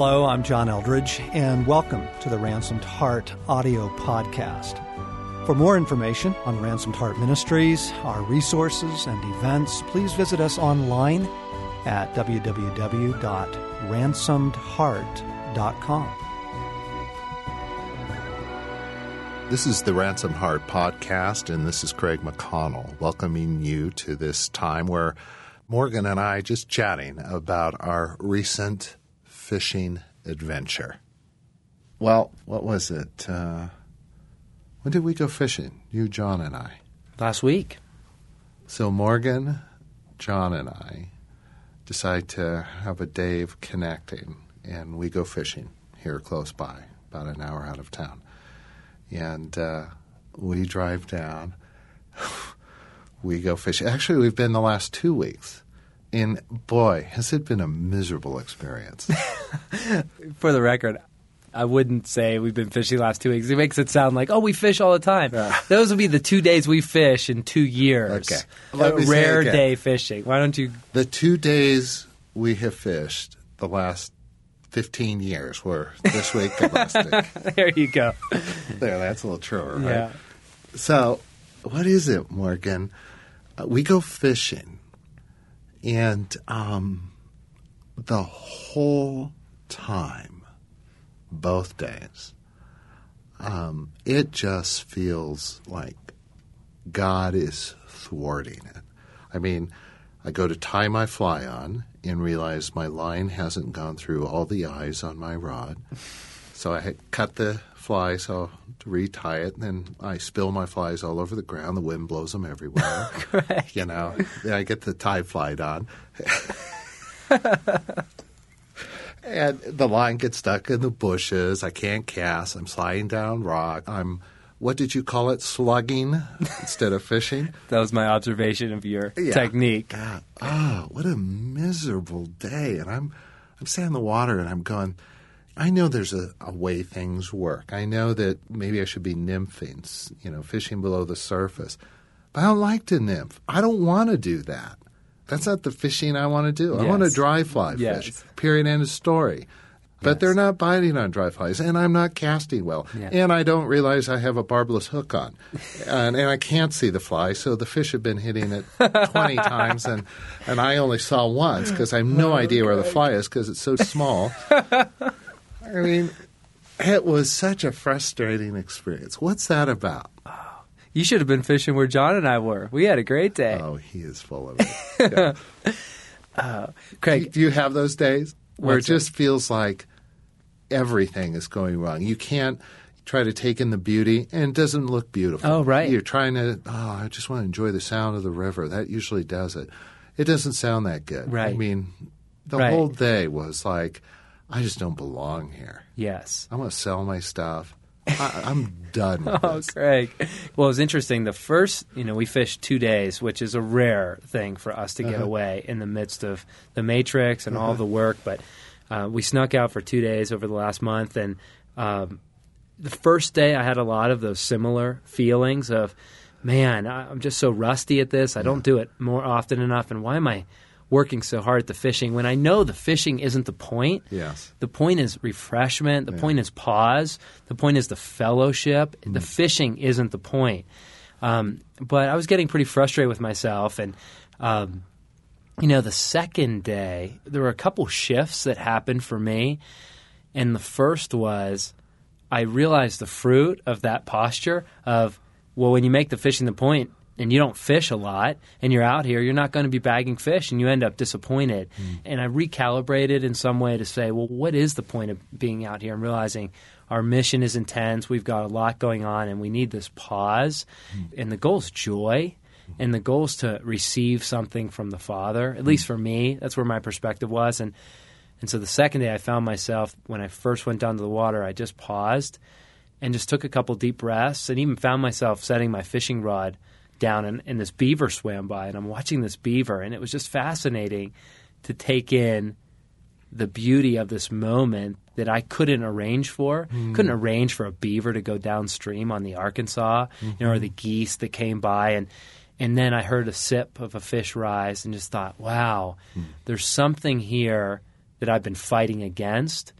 Hello, I'm John Eldredge, and welcome to the Ransomed Heart audio podcast. For more information on Ransomed Heart Ministries, our resources, and events, please visit us online at www.ransomedheart.com. This is the Ransom Heart podcast, and this is Craig McConnell welcoming you to this time where Morgan and I just chatting about our recent fishing adventure. Well, what was it? Uh, when did we go fishing? You, John, and I. Last week. So Morgan, John, and I decide to have a day of connecting, and we go fishing here close by, about an hour out of town and uh, we drive down. we go fishing. Actually, we've been the last two weeks. And boy, has it been a miserable experience. For the record, I wouldn't say we've been fishing the last two weeks. It makes it sound like, oh, we fish all the time. Yeah. Those would be the two days we fish in two years. Okay. Let a rare day fishing. Why don't you? The two days we have fished the last 15 years were this week domestic. there you go. There, that's a little truer, right? Yeah. So, what is it, Morgan? Uh, we go fishing, and um, the whole time, both days, um, it just feels like God is thwarting it. I mean, I go to tie my fly on and realize my line hasn't gone through all the eyes on my rod. So I cut the fly so to retie it, and then I spill my flies all over the ground. The wind blows them everywhere. Correct. You know, then I get the tie fly on. and the line gets stuck in the bushes. I can't cast. I'm sliding down rock. I'm what did you call it? Slugging instead of fishing. that was my observation of your yeah. technique. God, oh, what a miserable day! And I'm I'm sitting in the water and I'm going. I know there's a, a, way things work. I know that maybe I should be nymphing, you know, fishing below the surface. But I don't like to nymph. I don't want to do that. That's not the fishing I want to do. Yes. I want to dry fly yes. fish. Period. End of story. But yes. they're not biting on dry flies, and I'm not casting well, yeah. and I don't realize I have a barbless hook on, and, and, I can't see the fly, so the fish have been hitting it 20 times, and, and I only saw once because I have no oh, idea where the fly is because it's so small. I mean, it was such a frustrating experience. What's that about? You should have been fishing where John and I were. We had a great day. Oh, he is full of it. Yeah. uh, Craig, do you have those days? where it just feels like everything is going wrong. You can't try to take in the beauty and it doesn't look beautiful. Oh, right. You're trying to, oh, I just want to enjoy the sound of the river. That usually does it. It doesn't sound that good. Right. I mean, the right. whole day was like, I just don't belong here. Yes. I'm going to sell my stuff. I, am done. With oh, this. Craig. Well, it was interesting. The first, you know, we fished two days, which is a rare thing for us to get uh-huh. away in the midst of the Matrix and uh-huh. all the work. But uh, we snuck out for two days over the last month, and um, the first day I had a lot of those similar feelings of, man, I'm just so rusty at this. I don't do it more often enough, and why am I? Working so hard at the fishing when I know the fishing isn't the point. Yes. The point is refreshment. The yeah. point is pause. The point is the fellowship. Mm. The fishing isn't the point. Um, but I was getting pretty frustrated with myself. And, um, you know, the second day, there were a couple shifts that happened for me. And the first was I realized the fruit of that posture of, well, when you make the fishing the point, and you don't fish a lot and you're out here, you're not going to be bagging fish and you end up disappointed. Mm. And I recalibrated in some way to say, well, what is the point of being out here and realizing our mission is intense, we've got a lot going on, and we need this pause. Mm. And the goal is joy. And the goal is to receive something from the Father. At least for me, that's where my perspective was. And and so the second day, I found myself when I first went down to the water, I just paused and just took a couple deep breaths, and even found myself setting my fishing rod down and, and this beaver swam by and I'm watching this beaver and it was just fascinating to take in the beauty of this moment that I couldn't arrange for. Mm. Couldn't arrange for a beaver to go downstream on the Arkansas, mm-hmm. you know, or the geese that came by and and then I heard a sip of a fish rise and just thought, wow, mm. there's something here that I've been fighting against.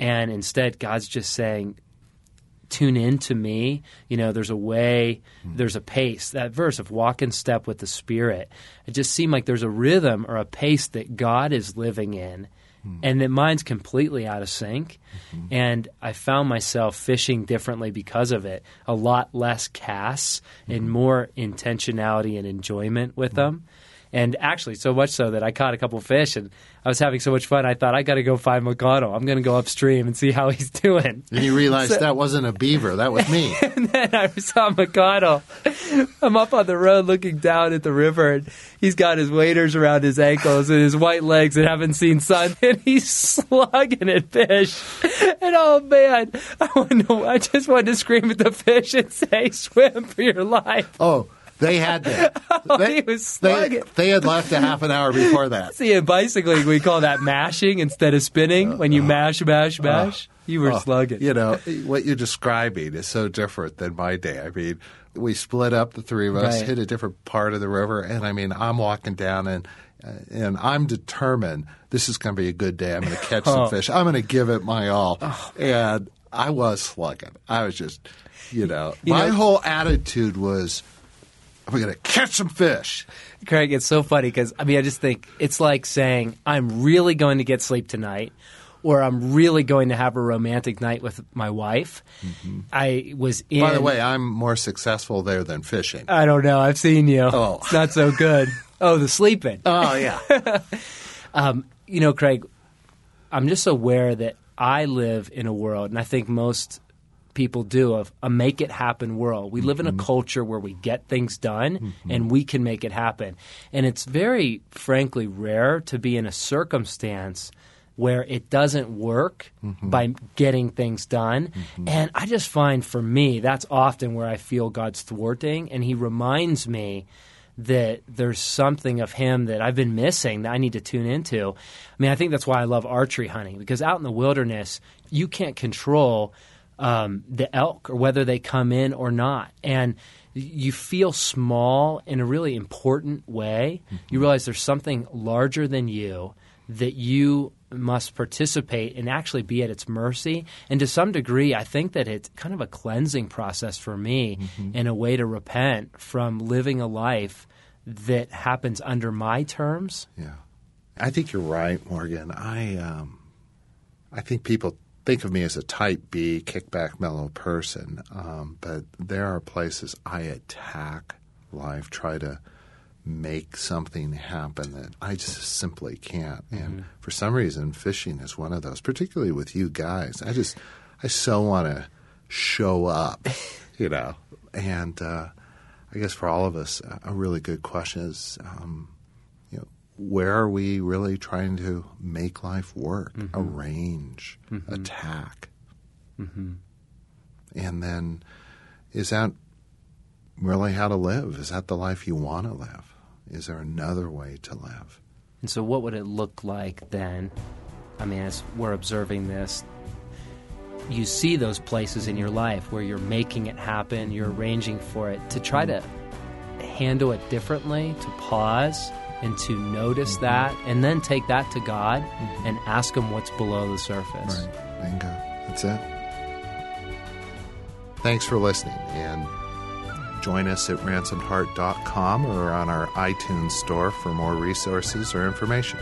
And instead, God's just saying, tune in to me. You know, there's a way, hmm. there's a pace. That verse of walk in step with the Spirit, it just seemed like there's a rhythm or a pace that God is living in. Hmm. And that mine's completely out of sync. Mm-hmm. And I found myself fishing differently because of it. A lot less casts and hmm. more intentionality and enjoyment with them. And actually, so much so that I caught a couple fish and I was having so much fun. I thought, I got to go find McConnell. I'm going to go upstream and see how he's doing. And you realized that wasn't a beaver, that was me. And then I saw McConnell. I'm up on the road looking down at the river, and he's got his waders around his ankles and his white legs that haven't seen sun, and he's slugging at fish. And oh man, I, to, I just wanted to scream at the fish and say, "Swim for your life!" Oh, they had that. Oh, they, was they, slugging. they had left a half an hour before that. See, in bicycling, we call that mashing instead of spinning. Uh, when you uh, mash, mash, uh, mash, you were Oh, slugging. You know, what you're describing is so different than my day. I mean, we split up, the three of us, Right. hit a different part of the river, and I mean, I'm walking down and uh, and I'm determined this is going to be a good day. I'm going to catch some Oh. fish. I'm going to give it my all. Oh. And I was slugging. I was just, you know, You my know- whole attitude was, I'm going to catch some fish. Craig, it's so funny because I mean, I just think it's like saying I'm really going to get sleep tonight, or I'm really going to have a romantic night with my wife. I was in. Mm-hmm. By the way, I'm more successful there than fishing. I don't know. I've seen you. Oh. It's not so good. Oh, the sleeping. oh, yeah. Um, you know, Craig, I'm just aware that I live in a world, and I think most people do, of a make it happen world. We live in a mm-hmm. culture where we get things done mm-hmm. and we can make it happen. And it's very, frankly, rare to be in a circumstance where it doesn't work mm-hmm. by getting things done. And I just find for me, that's often where I feel God's thwarting. And He reminds me that there's something of him that I've been missing that I need to tune into. I mean, I think that's why I love archery hunting because out in the wilderness, you can't control um, the elk or whether they come in or not. And you feel small in a really important way. You realize there's something larger than you that you must participate and actually be at its mercy. And to some degree, I think that it's kind of a cleansing process for me and a way to repent from living a life that happens under my terms. Yeah, I think you're right, Morgan. I um, I think people think of me as a type B, kickback, mellow person, um, but there are places I attack life, try to make something happen that I just simply can't. And for some reason, fishing is one of those, particularly with you guys. I just I so want to show up, you know. And uh, I guess for all of us, a- really good question is. Um, where are we really trying to make life work, mm-hmm. arrange, mm-hmm. attack? Mm-hmm. And then is that really how to live? Is that the life you want to live? Is there another way to live? And so, what would it look like then? I mean, as we're observing this, you see those places in your life where you're making it happen, you're arranging for it, to try to handle it differently, to pause and to notice mm-hmm. that, and then take that to God mm-hmm. and ask Him what's below the surface. Right. Bingo. That's it. Thanks for listening and join us at ransomedheart.com or on our iTunes store for more resources or information.